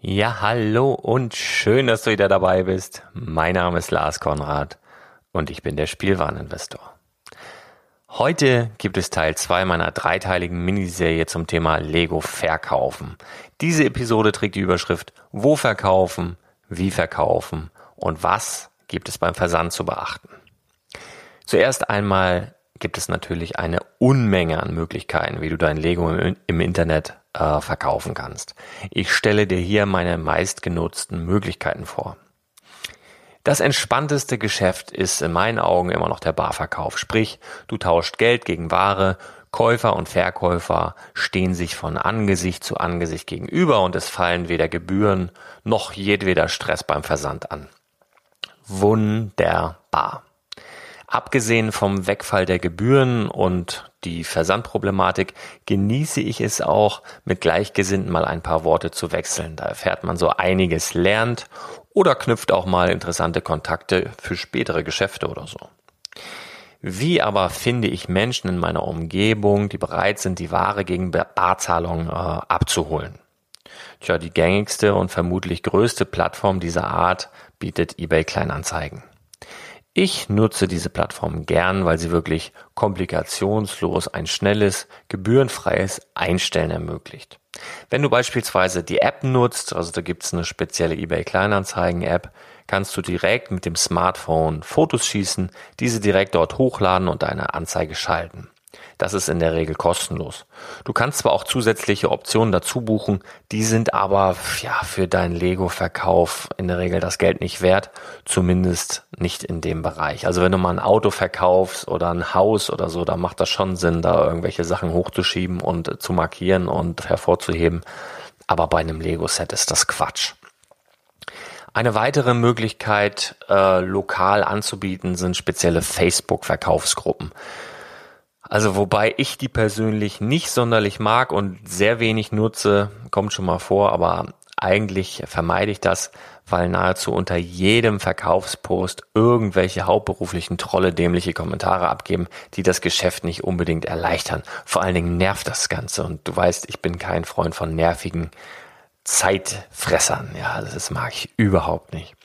Ja, hallo und schön, dass du wieder dabei bist. Mein Name ist Lars Konrad und ich bin der Spielwareninvestor. Heute gibt es Teil 2 meiner dreiteiligen Miniserie zum Thema Lego verkaufen. Diese Episode trägt die Überschrift Wo verkaufen, wie verkaufen und was gibt es beim Versand zu beachten. Zuerst einmal gibt es natürlich eine Unmenge an Möglichkeiten, wie du dein Lego im, Internet äh, verkaufen kannst. Ich stelle dir hier meine meistgenutzten Möglichkeiten vor. Das entspannteste Geschäft ist in meinen Augen immer noch der Barverkauf. Sprich, du tauscht Geld gegen Ware, Käufer und Verkäufer stehen sich von Angesicht zu Angesicht gegenüber und es fallen weder Gebühren noch jedweder Stress beim Versand an. Wunderbar. Abgesehen vom Wegfall der Gebühren und die Versandproblematik genieße ich es auch, mit Gleichgesinnten mal ein paar Worte zu wechseln. Da erfährt man so einiges, lernt oder knüpft auch mal interessante Kontakte für spätere Geschäfte oder so. Wie aber finde ich Menschen in meiner Umgebung, die bereit sind, die Ware gegen Barzahlung äh, abzuholen? Tja, die gängigste und vermutlich größte Plattform dieser Art bietet eBay Kleinanzeigen. Ich nutze diese Plattform gern, weil sie wirklich komplikationslos ein schnelles, gebührenfreies Einstellen ermöglicht. Wenn du beispielsweise die App nutzt, also da gibt es eine spezielle eBay Kleinanzeigen App, kannst du direkt mit dem Smartphone Fotos schießen, diese direkt dort hochladen und deine Anzeige schalten. Das ist in der Regel kostenlos. Du kannst zwar auch zusätzliche Optionen dazu buchen, die sind aber ja für deinen Lego-Verkauf in der Regel das Geld nicht wert, zumindest nicht in dem Bereich. Also wenn du mal ein Auto verkaufst oder ein Haus oder so, da macht das schon Sinn, da irgendwelche Sachen hochzuschieben und zu markieren und hervorzuheben. Aber bei einem Lego-Set ist das Quatsch. Eine weitere Möglichkeit, äh, lokal anzubieten, sind spezielle Facebook-Verkaufsgruppen. Also wobei ich die persönlich nicht sonderlich mag und sehr wenig nutze, kommt schon mal vor, aber eigentlich vermeide ich das, weil nahezu unter jedem Verkaufspost irgendwelche hauptberuflichen Trolle dämliche Kommentare abgeben, die das Geschäft nicht unbedingt erleichtern. Vor allen Dingen nervt das Ganze und du weißt, ich bin kein Freund von nervigen Zeitfressern. Ja, das mag ich überhaupt nicht.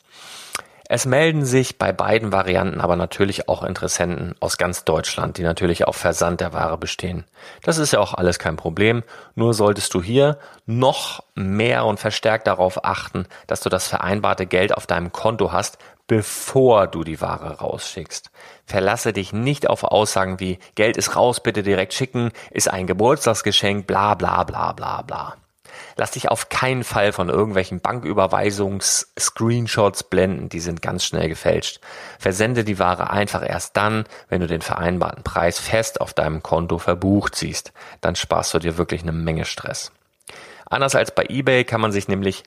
Es melden sich bei beiden Varianten aber natürlich auch Interessenten aus ganz Deutschland, die natürlich auf Versand der Ware bestehen. Das ist ja auch alles kein Problem, nur solltest du hier noch mehr und verstärkt darauf achten, dass du das vereinbarte Geld auf deinem Konto hast, bevor du die Ware rausschickst. Verlasse dich nicht auf Aussagen wie Geld ist raus, bitte direkt schicken, ist ein Geburtstagsgeschenk, bla bla bla bla bla. Lass dich auf keinen Fall von irgendwelchen Banküberweisungs-Screenshots blenden, die sind ganz schnell gefälscht. Versende die Ware einfach erst dann, wenn du den vereinbarten Preis fest auf deinem Konto verbucht siehst. Dann sparst du dir wirklich eine Menge Stress. Anders als bei eBay kann man sich nämlich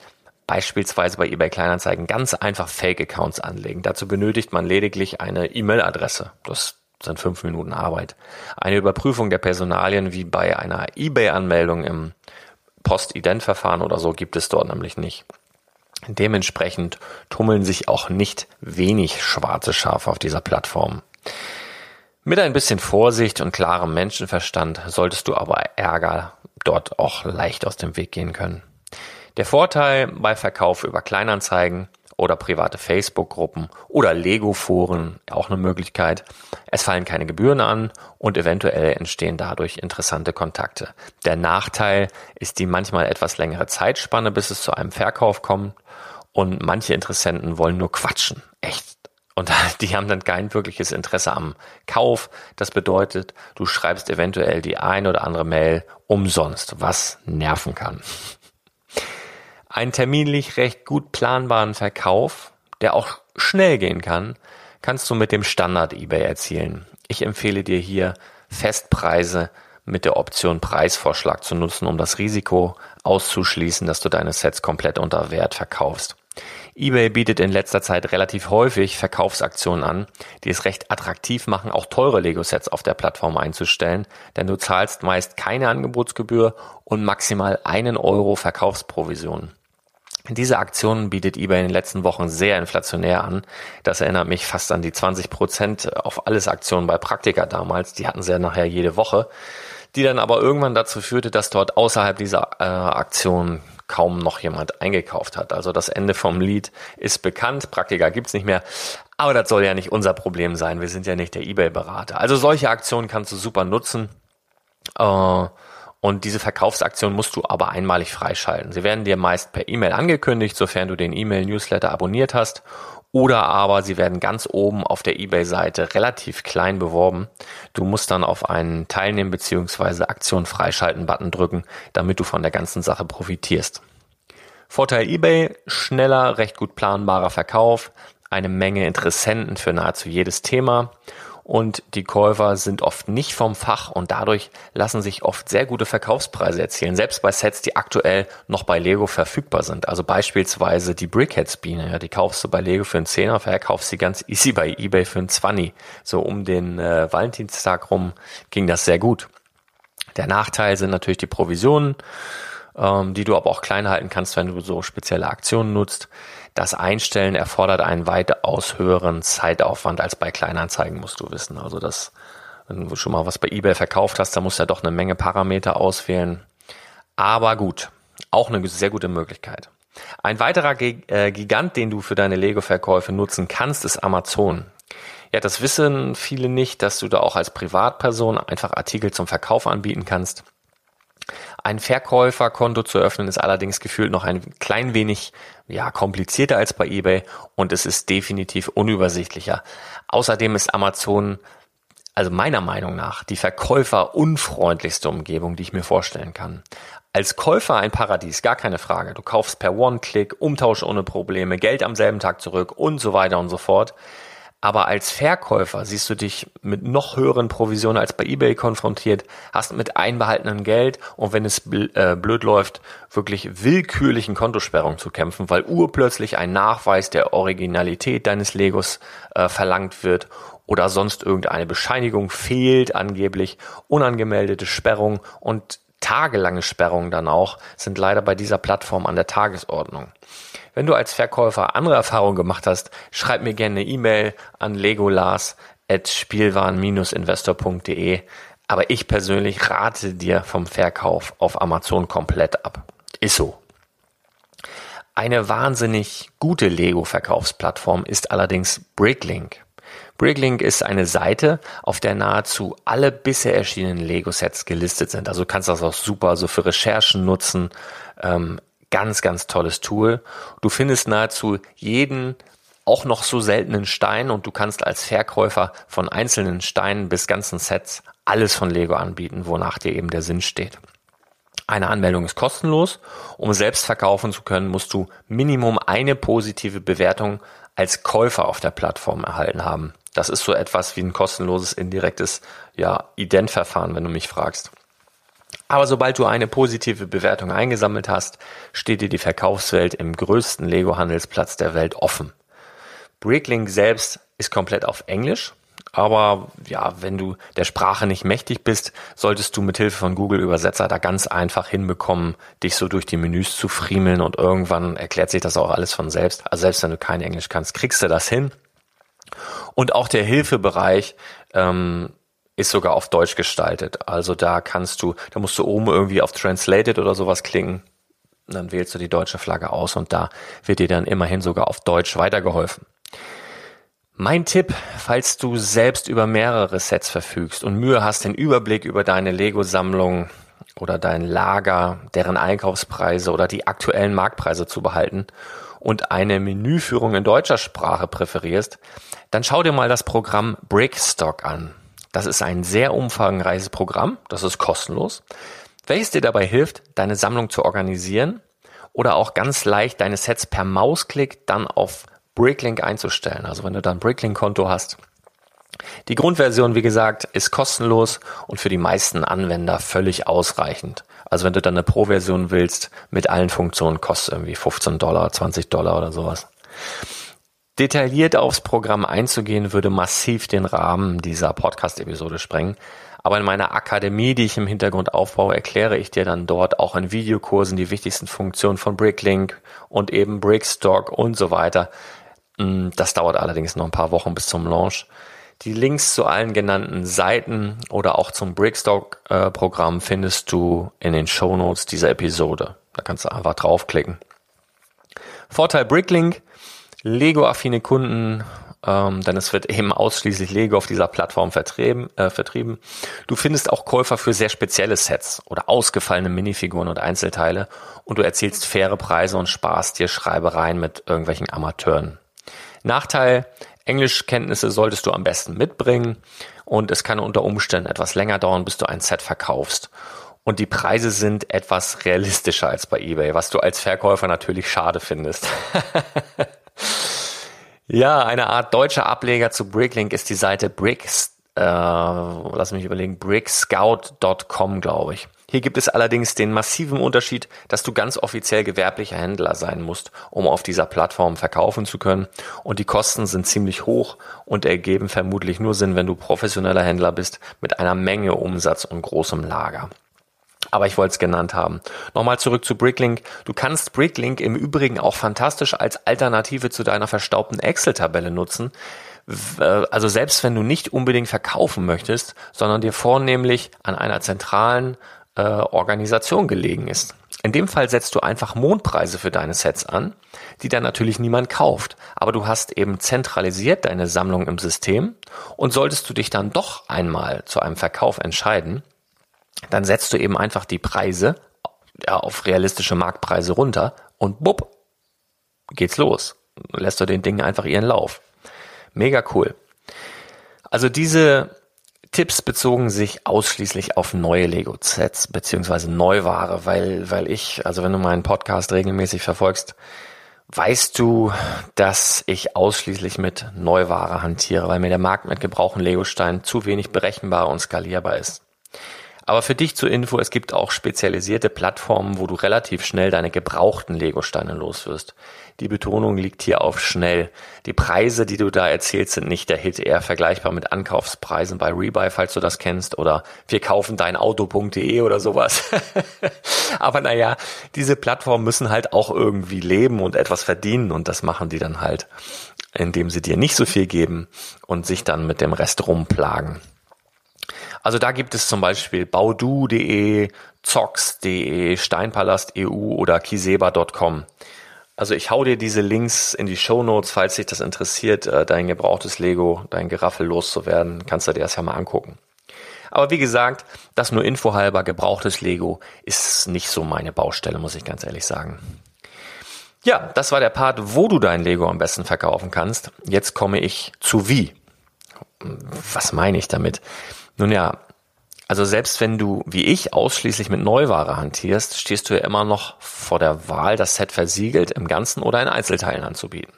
beispielsweise bei eBay Kleinanzeigen ganz einfach Fake-Accounts anlegen. Dazu benötigt man lediglich eine E-Mail-Adresse. Das sind fünf Minuten Arbeit. Eine Überprüfung der Personalien wie bei einer eBay-Anmeldung im Postident-Verfahren oder so gibt es dort nämlich nicht. Dementsprechend tummeln sich auch nicht wenig schwarze Schafe auf dieser Plattform. Mit ein bisschen Vorsicht und klarem Menschenverstand solltest du aber Ärger dort auch leicht aus dem Weg gehen können. Der Vorteil bei Verkauf über Kleinanzeigen oder private Facebook-Gruppen oder Lego-Foren, auch eine Möglichkeit. Es fallen keine Gebühren an und eventuell entstehen dadurch interessante Kontakte. Der Nachteil ist die manchmal etwas längere Zeitspanne, bis es zu einem Verkauf kommt und manche Interessenten wollen nur quatschen. Echt. Und die haben dann kein wirkliches Interesse am Kauf. Das bedeutet, du schreibst eventuell die ein oder andere Mail umsonst, was nerven kann. Einen terminlich recht gut planbaren Verkauf, der auch schnell gehen kann, kannst du mit dem Standard eBay erzielen. Ich empfehle dir hier Festpreise mit der Option Preisvorschlag zu nutzen, um das Risiko auszuschließen, dass du deine Sets komplett unter Wert verkaufst eBay bietet in letzter Zeit relativ häufig Verkaufsaktionen an, die es recht attraktiv machen, auch teure Lego-Sets auf der Plattform einzustellen, denn du zahlst meist keine Angebotsgebühr und maximal einen Euro Verkaufsprovision. Diese Aktion bietet eBay in den letzten Wochen sehr inflationär an. Das erinnert mich fast an die 20 Prozent auf alles Aktionen bei Praktika damals. Die hatten sie ja nachher jede Woche. Die dann aber irgendwann dazu führte, dass dort außerhalb dieser äh, Aktion kaum noch jemand eingekauft hat. Also das Ende vom Lied ist bekannt, Praktika gibt's nicht mehr. Aber das soll ja nicht unser Problem sein. Wir sind ja nicht der eBay-Berater. Also solche Aktionen kannst du super nutzen. Äh, und diese Verkaufsaktion musst du aber einmalig freischalten. Sie werden dir meist per E-Mail angekündigt, sofern du den E-Mail-Newsletter abonniert hast oder aber sie werden ganz oben auf der eBay-Seite relativ klein beworben. Du musst dann auf einen Teilnehmen bzw. Aktion freischalten-Button drücken, damit du von der ganzen Sache profitierst. Vorteil eBay, schneller, recht gut planbarer Verkauf, eine Menge Interessenten für nahezu jedes Thema und die Käufer sind oft nicht vom Fach und dadurch lassen sich oft sehr gute Verkaufspreise erzielen, selbst bei Sets, die aktuell noch bei Lego verfügbar sind. Also beispielsweise die Brickheads Biene, ja, die kaufst du bei Lego für einen Zehner, verkaufst sie ganz easy bei eBay für einen Zwanni. So um den äh, Valentinstag rum ging das sehr gut. Der Nachteil sind natürlich die Provisionen, ähm, die du aber auch klein halten kannst, wenn du so spezielle Aktionen nutzt. Das Einstellen erfordert einen weitaus höheren Zeitaufwand als bei Kleinanzeigen, musst du wissen. Also das, wenn du schon mal was bei eBay verkauft hast, da musst du ja doch eine Menge Parameter auswählen. Aber gut, auch eine sehr gute Möglichkeit. Ein weiterer äh, Gigant, den du für deine Lego-Verkäufe nutzen kannst, ist Amazon. Ja, das wissen viele nicht, dass du da auch als Privatperson einfach Artikel zum Verkauf anbieten kannst. Ein Verkäuferkonto zu öffnen ist allerdings gefühlt noch ein klein wenig ja, komplizierter als bei eBay und es ist definitiv unübersichtlicher. Außerdem ist Amazon also meiner Meinung nach, die verkäuferunfreundlichste Umgebung, die ich mir vorstellen kann. Als Käufer ein Paradies, gar keine Frage. Du kaufst per One-Click, Umtausch ohne Probleme, Geld am selben Tag zurück und so weiter und so fort. Aber als Verkäufer siehst du dich mit noch höheren Provisionen als bei eBay konfrontiert, hast mit einbehaltenem Geld und wenn es äh, blöd läuft, wirklich willkürlichen Kontosperrungen zu kämpfen, weil urplötzlich ein Nachweis der Originalität deines Legos äh, verlangt wird oder sonst irgendeine Bescheinigung fehlt, angeblich unangemeldete Sperrung und tagelange Sperrungen dann auch sind leider bei dieser Plattform an der Tagesordnung. Wenn du als Verkäufer andere Erfahrungen gemacht hast, schreib mir gerne eine E-Mail an legolas.spielwaren-investor.de. Aber ich persönlich rate dir vom Verkauf auf Amazon komplett ab. Ist so. Eine wahnsinnig gute Lego-Verkaufsplattform ist allerdings Bricklink. Bricklink ist eine Seite, auf der nahezu alle bisher erschienenen Lego-Sets gelistet sind. Also du kannst das auch super so für Recherchen nutzen. Ähm, ganz, ganz tolles Tool. Du findest nahezu jeden auch noch so seltenen Stein und du kannst als Verkäufer von einzelnen Steinen bis ganzen Sets alles von Lego anbieten, wonach dir eben der Sinn steht. Eine Anmeldung ist kostenlos. Um selbst verkaufen zu können, musst du Minimum eine positive Bewertung als Käufer auf der Plattform erhalten haben. Das ist so etwas wie ein kostenloses indirektes ja, Identverfahren, wenn du mich fragst. Aber sobald du eine positive Bewertung eingesammelt hast, steht dir die Verkaufswelt im größten Lego-Handelsplatz der Welt offen. Bricklink selbst ist komplett auf Englisch, aber ja, wenn du der Sprache nicht mächtig bist, solltest du mit Hilfe von Google Übersetzer da ganz einfach hinbekommen, dich so durch die Menüs zu friemeln und irgendwann erklärt sich das auch alles von selbst. Also selbst wenn du kein Englisch kannst, kriegst du das hin. Und auch der Hilfebereich ähm, ist sogar auf Deutsch gestaltet. Also da kannst du, da musst du oben irgendwie auf Translated oder sowas klicken. Dann wählst du die deutsche Flagge aus und da wird dir dann immerhin sogar auf Deutsch weitergeholfen. Mein Tipp, falls du selbst über mehrere Sets verfügst und Mühe hast, den Überblick über deine Lego-Sammlung oder dein Lager, deren Einkaufspreise oder die aktuellen Marktpreise zu behalten und eine Menüführung in deutscher Sprache präferierst, dann schau dir mal das Programm Brickstock an. Das ist ein sehr umfangreiches Programm, das ist kostenlos, welches dir dabei hilft, deine Sammlung zu organisieren oder auch ganz leicht deine Sets per Mausklick dann auf Bricklink einzustellen. Also wenn du dann Bricklink-Konto hast. Die Grundversion, wie gesagt, ist kostenlos und für die meisten Anwender völlig ausreichend. Also wenn du dann eine Pro-Version willst, mit allen Funktionen kostet irgendwie 15 Dollar, 20 Dollar oder sowas. Detailliert aufs Programm einzugehen, würde massiv den Rahmen dieser Podcast-Episode sprengen. Aber in meiner Akademie, die ich im Hintergrund aufbaue, erkläre ich dir dann dort auch in Videokursen die wichtigsten Funktionen von Bricklink und eben Brickstock und so weiter. Mm, das dauert allerdings noch ein paar Wochen bis zum Launch. Die Links zu allen genannten Seiten oder auch zum Brickstock-Programm findest du in den Show Notes dieser Episode. Da kannst du einfach draufklicken. Vorteil Bricklink, Lego-affine Kunden, ähm, denn es wird eben ausschließlich Lego auf dieser Plattform vertrieben, äh, vertrieben. Du findest auch Käufer für sehr spezielle Sets oder ausgefallene Minifiguren und Einzelteile und du erzielst faire Preise und sparst dir Schreibereien mit irgendwelchen Amateuren. Nachteil, Englischkenntnisse solltest du am besten mitbringen und es kann unter Umständen etwas länger dauern, bis du ein Set verkaufst. Und die Preise sind etwas realistischer als bei eBay, was du als Verkäufer natürlich schade findest. ja, eine Art deutscher Ableger zu Bricklink ist die Seite Bricks, äh, lass mich überlegen, brickscout.com, glaube ich. Hier gibt es allerdings den massiven Unterschied, dass du ganz offiziell gewerblicher Händler sein musst, um auf dieser Plattform verkaufen zu können. Und die Kosten sind ziemlich hoch und ergeben vermutlich nur Sinn, wenn du professioneller Händler bist mit einer Menge Umsatz und großem Lager. Aber ich wollte es genannt haben. Nochmal zurück zu Bricklink. Du kannst Bricklink im Übrigen auch fantastisch als Alternative zu deiner verstaubten Excel-Tabelle nutzen. Also selbst wenn du nicht unbedingt verkaufen möchtest, sondern dir vornehmlich an einer zentralen äh, Organisation gelegen ist. In dem Fall setzt du einfach Mondpreise für deine Sets an, die dann natürlich niemand kauft. Aber du hast eben zentralisiert deine Sammlung im System und solltest du dich dann doch einmal zu einem Verkauf entscheiden, dann setzt du eben einfach die Preise ja, auf realistische Marktpreise runter und bupp, geht's los. Lässt du den Dingen einfach ihren Lauf. Mega cool. Also diese Tipps bezogen sich ausschließlich auf neue Lego-Sets beziehungsweise Neuware, weil, weil ich, also wenn du meinen Podcast regelmäßig verfolgst, weißt du, dass ich ausschließlich mit Neuware hantiere, weil mir der Markt mit gebrauchten Lego-Steinen zu wenig berechenbar und skalierbar ist. Aber für dich zur Info, es gibt auch spezialisierte Plattformen, wo du relativ schnell deine gebrauchten Lego-Steine loswirst. Die Betonung liegt hier auf schnell. Die Preise, die du da erzählst, sind nicht der Hit, eher vergleichbar mit Ankaufspreisen bei Rebuy, falls du das kennst, oder wir kaufen dein Auto.de oder sowas. Aber naja, diese Plattformen müssen halt auch irgendwie leben und etwas verdienen und das machen die dann halt, indem sie dir nicht so viel geben und sich dann mit dem Rest rumplagen. Also da gibt es zum Beispiel baudu.de, zox.de, Steinpalast.eu oder kiseba.com. Also ich hau dir diese Links in die Show Notes, falls dich das interessiert, äh, dein gebrauchtes Lego, dein Geraffel loszuwerden, kannst du dir das ja mal angucken. Aber wie gesagt, das nur infohalber gebrauchtes Lego ist nicht so meine Baustelle, muss ich ganz ehrlich sagen. Ja, das war der Part, wo du dein Lego am besten verkaufen kannst. Jetzt komme ich zu wie. Was meine ich damit? Nun ja, also selbst wenn du, wie ich, ausschließlich mit Neuware hantierst, stehst du ja immer noch vor der Wahl, das Set versiegelt im Ganzen oder in Einzelteilen anzubieten.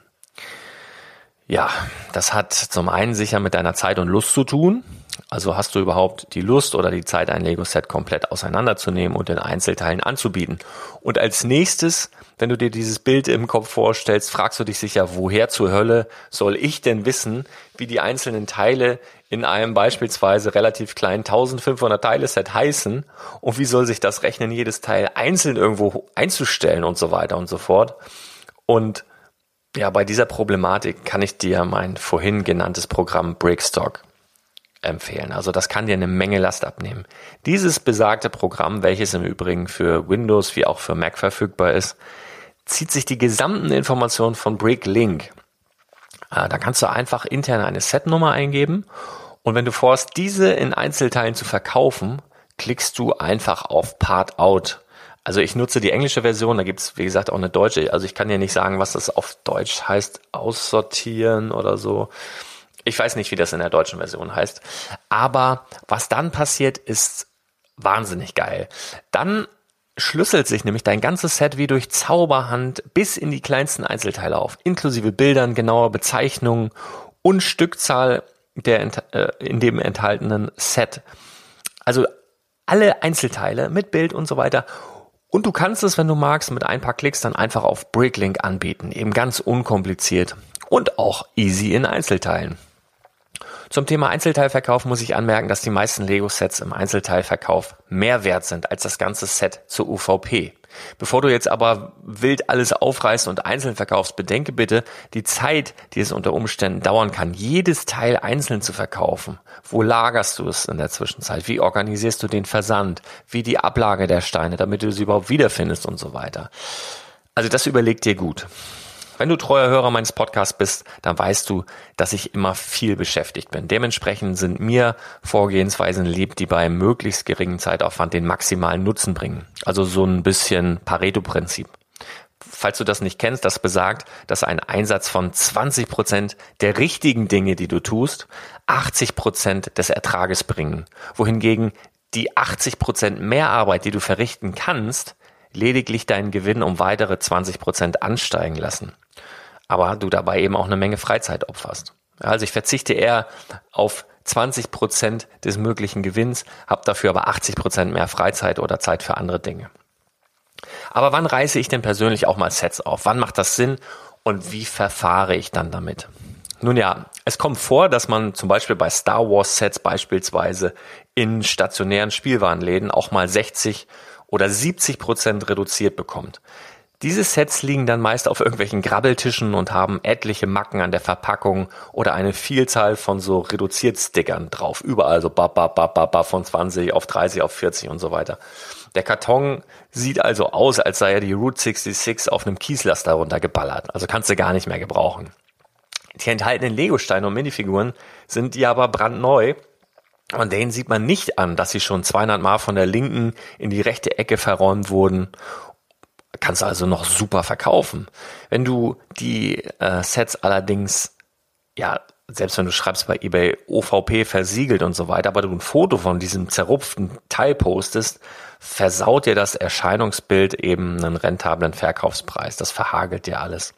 Ja, das hat zum einen sicher mit deiner Zeit und Lust zu tun. Also hast du überhaupt die Lust oder die Zeit, ein Lego-Set komplett auseinanderzunehmen und in Einzelteilen anzubieten? Und als nächstes, wenn du dir dieses Bild im Kopf vorstellst, fragst du dich sicher, woher zur Hölle soll ich denn wissen, wie die einzelnen Teile in einem beispielsweise relativ kleinen 1500 Teile Set heißen und wie soll sich das rechnen, jedes Teil einzeln irgendwo einzustellen und so weiter und so fort. Und ja, bei dieser Problematik kann ich dir mein vorhin genanntes Programm Brickstock empfehlen. Also das kann dir eine Menge Last abnehmen. Dieses besagte Programm, welches im Übrigen für Windows wie auch für Mac verfügbar ist, zieht sich die gesamten Informationen von Bricklink. Ah, da kannst du einfach intern eine Setnummer eingeben und wenn du vorhast, diese in Einzelteilen zu verkaufen, klickst du einfach auf Part Out. Also ich nutze die englische Version, da gibt's wie gesagt auch eine deutsche. Also ich kann dir nicht sagen, was das auf Deutsch heißt, aussortieren oder so. Ich weiß nicht, wie das in der deutschen Version heißt. Aber was dann passiert, ist wahnsinnig geil. Dann schlüsselt sich nämlich dein ganzes Set wie durch Zauberhand bis in die kleinsten Einzelteile auf, inklusive Bildern, genauer Bezeichnungen und Stückzahl der äh, in dem enthaltenen Set. Also alle Einzelteile mit Bild und so weiter. Und du kannst es, wenn du magst, mit ein paar Klicks dann einfach auf Bricklink anbieten. Eben ganz unkompliziert und auch easy in Einzelteilen. Zum Thema Einzelteilverkauf muss ich anmerken, dass die meisten Lego-Sets im Einzelteilverkauf mehr wert sind als das ganze Set zur UVP. Bevor du jetzt aber wild alles aufreißt und einzeln verkaufst, bedenke bitte die Zeit, die es unter Umständen dauern kann, jedes Teil einzeln zu verkaufen. Wo lagerst du es in der Zwischenzeit? Wie organisierst du den Versand? Wie die Ablage der Steine, damit du sie überhaupt wiederfindest und so weiter. Also das überleg dir gut. Wenn du treuer Hörer meines Podcasts bist, dann weißt du, dass ich immer viel beschäftigt bin. Dementsprechend sind mir Vorgehensweisen lieb, die bei möglichst geringem Zeitaufwand den maximalen Nutzen bringen. Also so ein bisschen Pareto-Prinzip. Falls du das nicht kennst, das besagt, dass ein Einsatz von 20 Prozent der richtigen Dinge, die du tust, 80 Prozent des Ertrages bringen. Wohingegen die 80 Prozent mehr Arbeit, die du verrichten kannst, lediglich deinen Gewinn um weitere 20 Prozent ansteigen lassen aber du dabei eben auch eine Menge Freizeit opferst. Also ich verzichte eher auf 20 Prozent des möglichen Gewinns, habe dafür aber 80 Prozent mehr Freizeit oder Zeit für andere Dinge. Aber wann reiße ich denn persönlich auch mal Sets auf? Wann macht das Sinn und wie verfahre ich dann damit? Nun ja, es kommt vor, dass man zum Beispiel bei Star Wars Sets beispielsweise in stationären Spielwarenläden auch mal 60 oder 70 Prozent reduziert bekommt. Diese Sets liegen dann meist auf irgendwelchen Grabbeltischen und haben etliche Macken an der Verpackung oder eine Vielzahl von so Reduziert-Stickern drauf. Überall so bap, bap, bap, bap, von 20 auf 30 auf 40 und so weiter. Der Karton sieht also aus, als sei er die Route 66 auf einem Kieslaster runtergeballert. Also kannst du gar nicht mehr gebrauchen. Die enthaltenen Lego-Steine und Minifiguren sind die aber brandneu Und denen sieht man nicht an, dass sie schon 200 Mal von der linken in die rechte Ecke verräumt wurden. Kannst also noch super verkaufen. Wenn du die äh, Sets allerdings, ja, selbst wenn du schreibst bei eBay OVP versiegelt und so weiter, aber du ein Foto von diesem zerrupften Teil postest, versaut dir das Erscheinungsbild eben einen rentablen Verkaufspreis. Das verhagelt dir alles.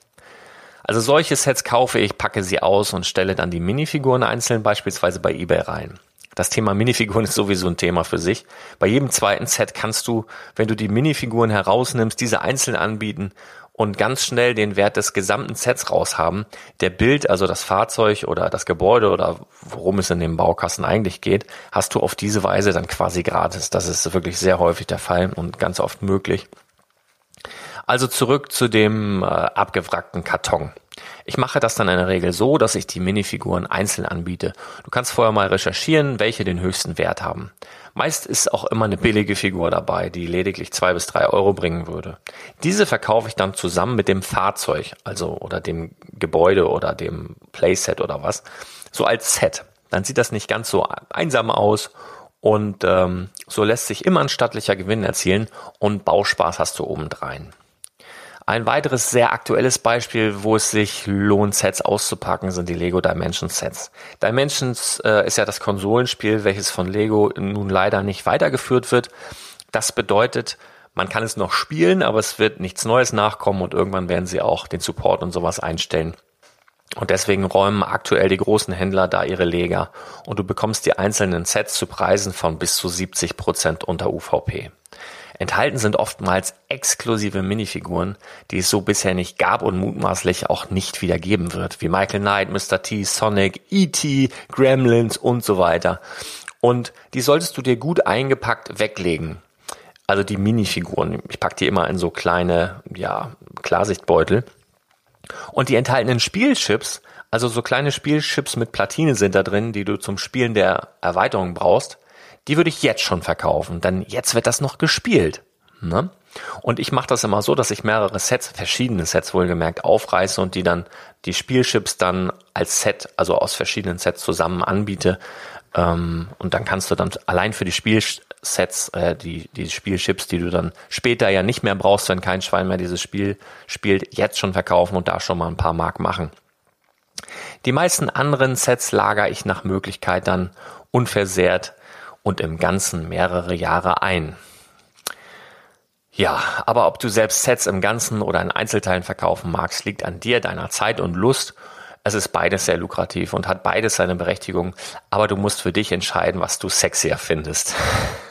Also solche Sets kaufe ich, packe sie aus und stelle dann die Minifiguren einzeln beispielsweise bei eBay rein. Das Thema Minifiguren ist sowieso ein Thema für sich. Bei jedem zweiten Set kannst du, wenn du die Minifiguren herausnimmst, diese einzeln anbieten und ganz schnell den Wert des gesamten Sets raushaben. Der Bild, also das Fahrzeug oder das Gebäude oder worum es in dem Baukasten eigentlich geht, hast du auf diese Weise dann quasi gratis. Das ist wirklich sehr häufig der Fall und ganz oft möglich. Also zurück zu dem äh, abgewrackten Karton. Ich mache das dann in der Regel so, dass ich die Minifiguren einzeln anbiete. Du kannst vorher mal recherchieren, welche den höchsten Wert haben. Meist ist auch immer eine billige Figur dabei, die lediglich zwei bis drei Euro bringen würde. Diese verkaufe ich dann zusammen mit dem Fahrzeug, also oder dem Gebäude oder dem Playset oder was, so als Set. Dann sieht das nicht ganz so einsam aus und ähm, so lässt sich immer ein stattlicher Gewinn erzielen und Bauspaß hast du obendrein. Ein weiteres sehr aktuelles Beispiel, wo es sich lohnt, Sets auszupacken, sind die Lego Dimensions Sets. Dimensions äh, ist ja das Konsolenspiel, welches von Lego nun leider nicht weitergeführt wird. Das bedeutet, man kann es noch spielen, aber es wird nichts Neues nachkommen und irgendwann werden sie auch den Support und sowas einstellen. Und deswegen räumen aktuell die großen Händler da ihre Leger und du bekommst die einzelnen Sets zu Preisen von bis zu 70 Prozent unter UVP. Enthalten sind oftmals exklusive Minifiguren, die es so bisher nicht gab und mutmaßlich auch nicht wieder geben wird, wie Michael Knight, Mr. T, Sonic, E.T., Gremlins und so weiter. Und die solltest du dir gut eingepackt weglegen. Also die Minifiguren. Ich pack die immer in so kleine, ja, Klarsichtbeutel. Und die enthaltenen Spielchips, also so kleine Spielchips mit Platine sind da drin, die du zum Spielen der Erweiterung brauchst, die würde ich jetzt schon verkaufen, denn jetzt wird das noch gespielt. Ne? Und ich mache das immer so, dass ich mehrere Sets, verschiedene Sets wohlgemerkt, aufreiße und die dann, die Spielchips dann als Set, also aus verschiedenen Sets zusammen anbiete. Ähm, und dann kannst du dann allein für die Spielsets, äh, die, die Spielchips, die du dann später ja nicht mehr brauchst, wenn kein Schwein mehr dieses Spiel spielt, jetzt schon verkaufen und da schon mal ein paar Mark machen. Die meisten anderen Sets lagere ich nach Möglichkeit dann unversehrt und im Ganzen mehrere Jahre ein. Ja, aber ob du selbst Sets im Ganzen oder in Einzelteilen verkaufen magst, liegt an dir, deiner Zeit und Lust. Es ist beides sehr lukrativ und hat beides seine Berechtigung, aber du musst für dich entscheiden, was du sexier findest.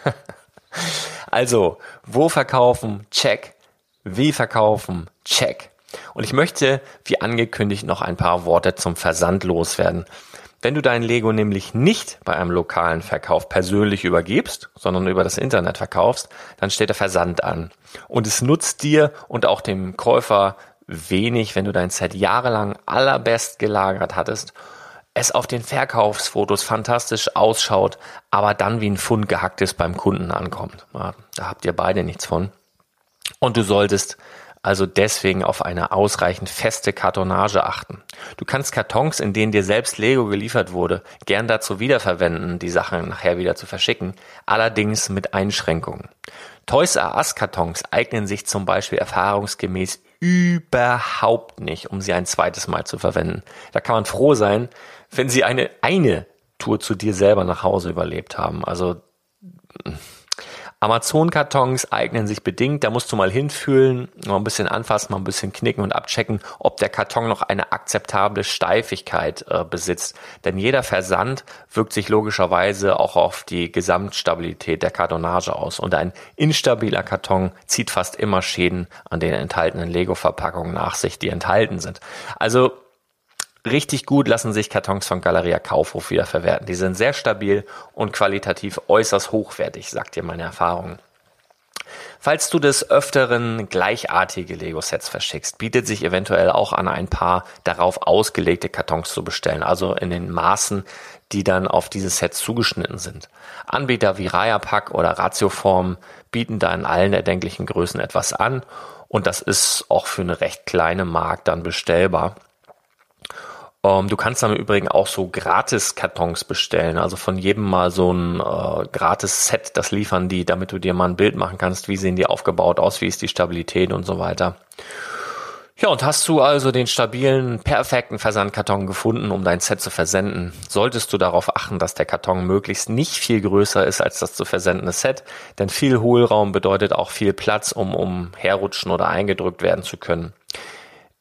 also, wo verkaufen? Check. Wie verkaufen? Check. Und ich möchte, wie angekündigt, noch ein paar Worte zum Versand loswerden. Wenn du dein Lego nämlich nicht bei einem lokalen Verkauf persönlich übergibst, sondern über das Internet verkaufst, dann steht der Versand an. Und es nutzt dir und auch dem Käufer wenig, wenn du dein Set jahrelang allerbest gelagert hattest, es auf den Verkaufsfotos fantastisch ausschaut, aber dann wie ein Fund gehacktes beim Kunden ankommt. da habt ihr beide nichts von. Und du solltest also deswegen auf eine ausreichend feste Kartonage achten. Du kannst Kartons, in denen dir selbst Lego geliefert wurde, gern dazu wiederverwenden, die Sachen nachher wieder zu verschicken, allerdings mit Einschränkungen. Toys R Us Kartons eignen sich zum Beispiel erfahrungsgemäß überhaupt nicht, um sie ein zweites Mal zu verwenden. Da kann man froh sein, wenn sie eine, eine Tour zu dir selber nach Hause überlebt haben. Also, Amazon-Kartons eignen sich bedingt, da musst du mal hinfühlen, mal ein bisschen anfassen, mal ein bisschen knicken und abchecken, ob der Karton noch eine akzeptable Steifigkeit äh, besitzt. Denn jeder Versand wirkt sich logischerweise auch auf die Gesamtstabilität der Kartonage aus. Und ein instabiler Karton zieht fast immer Schäden an den enthaltenen Lego-Verpackungen nach sich, die enthalten sind. Also Richtig gut lassen sich Kartons von Galeria Kaufhof wieder verwerten. Die sind sehr stabil und qualitativ äußerst hochwertig, sagt dir meine Erfahrung. Falls du des Öfteren gleichartige Lego-Sets verschickst, bietet sich eventuell auch an, ein paar darauf ausgelegte Kartons zu bestellen, also in den Maßen, die dann auf diese Sets zugeschnitten sind. Anbieter wie Rayapack oder Ratioform bieten da in allen erdenklichen Größen etwas an und das ist auch für eine recht kleine Mark dann bestellbar. Um, ähm, du kannst dann im Übrigen auch so Gratis-Kartons bestellen, also von jedem mal so ein äh, Gratis-Set, das liefern die, damit du dir mal ein Bild machen kannst, wie sehen die aufgebaut aus, wie ist die Stabilität und so weiter. Ja, und hast du also den stabilen, perfekten Versandkarton gefunden, um dein Set zu versenden, solltest du darauf achten, dass der Karton möglichst nicht viel größer ist als das zu versendende Set, denn viel Hohlraum bedeutet auch viel Platz, um umherrutschen oder eingedrückt werden zu können.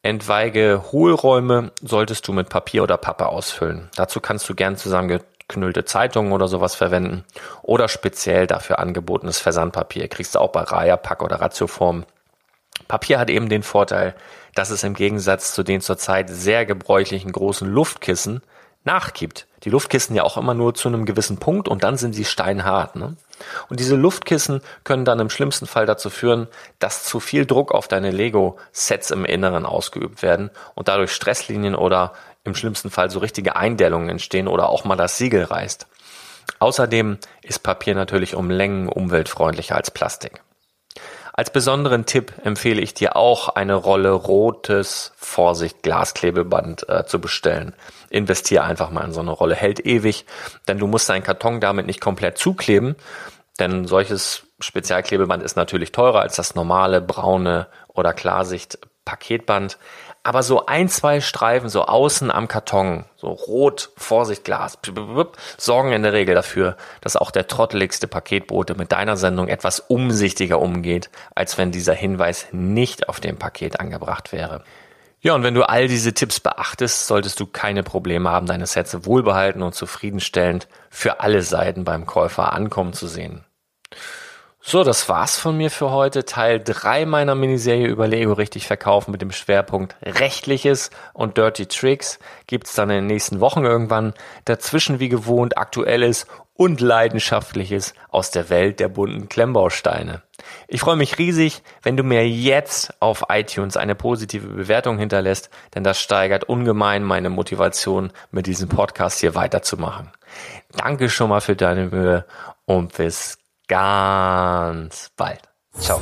Entweige Hohlräume solltest du mit Papier oder Pappe ausfüllen. Dazu kannst du gern zusammengeknüllte Zeitungen oder sowas verwenden oder speziell dafür angebotenes Versandpapier. Kriegst du auch bei Raya, Pack oder Ratioform. Papier hat eben den Vorteil, dass es im Gegensatz zu den zurzeit sehr gebräuchlichen großen Luftkissen nachgibt. Die Luftkissen ja auch immer nur zu einem gewissen Punkt und dann sind sie steinhart. Ne? Und diese Luftkissen können dann im schlimmsten Fall dazu führen, dass zu viel Druck auf deine Lego-Sets im Inneren ausgeübt werden und dadurch Stresslinien oder im schlimmsten Fall so richtige Eindellungen entstehen oder auch mal das Siegel reißt. Außerdem ist Papier natürlich um Längen umweltfreundlicher als Plastik. Als besonderen Tipp empfehle ich dir auch eine Rolle rotes Vorsicht Glasklebeband äh, zu bestellen. Investier einfach mal in so eine Rolle, hält ewig, denn du musst deinen Karton damit nicht komplett zukleben, denn solches Spezialklebeband ist natürlich teurer als das normale braune oder Klarsicht Paketband. Aber so ein, zwei Streifen so außen am Karton, so rot, Vorsicht, Glas, sorgen in der Regel dafür, dass auch der trotteligste Paketbote mit deiner Sendung etwas umsichtiger umgeht, als wenn dieser Hinweis nicht auf dem Paket angebracht wäre. Ja, und wenn du all diese Tipps beachtest, solltest du keine Probleme haben, deine Sätze wohlbehalten und zufriedenstellend für alle Seiten beim Käufer ankommen zu sehen. So, das war's von mir für heute. Teil 3 meiner Miniserie über Lego richtig verkaufen mit dem Schwerpunkt Rechtliches und Dirty Tricks gibt's dann in den nächsten Wochen irgendwann. Dazwischen wie gewohnt Aktuelles und Leidenschaftliches aus der Welt der bunten Klemmbausteine. Ich freue mich riesig, wenn du mir jetzt auf iTunes eine positive Bewertung hinterlässt, denn das steigert ungemein meine Motivation, mit diesem Podcast hier weiterzumachen. Danke schon mal für deine Mühe und bis ganz bald. Ciao.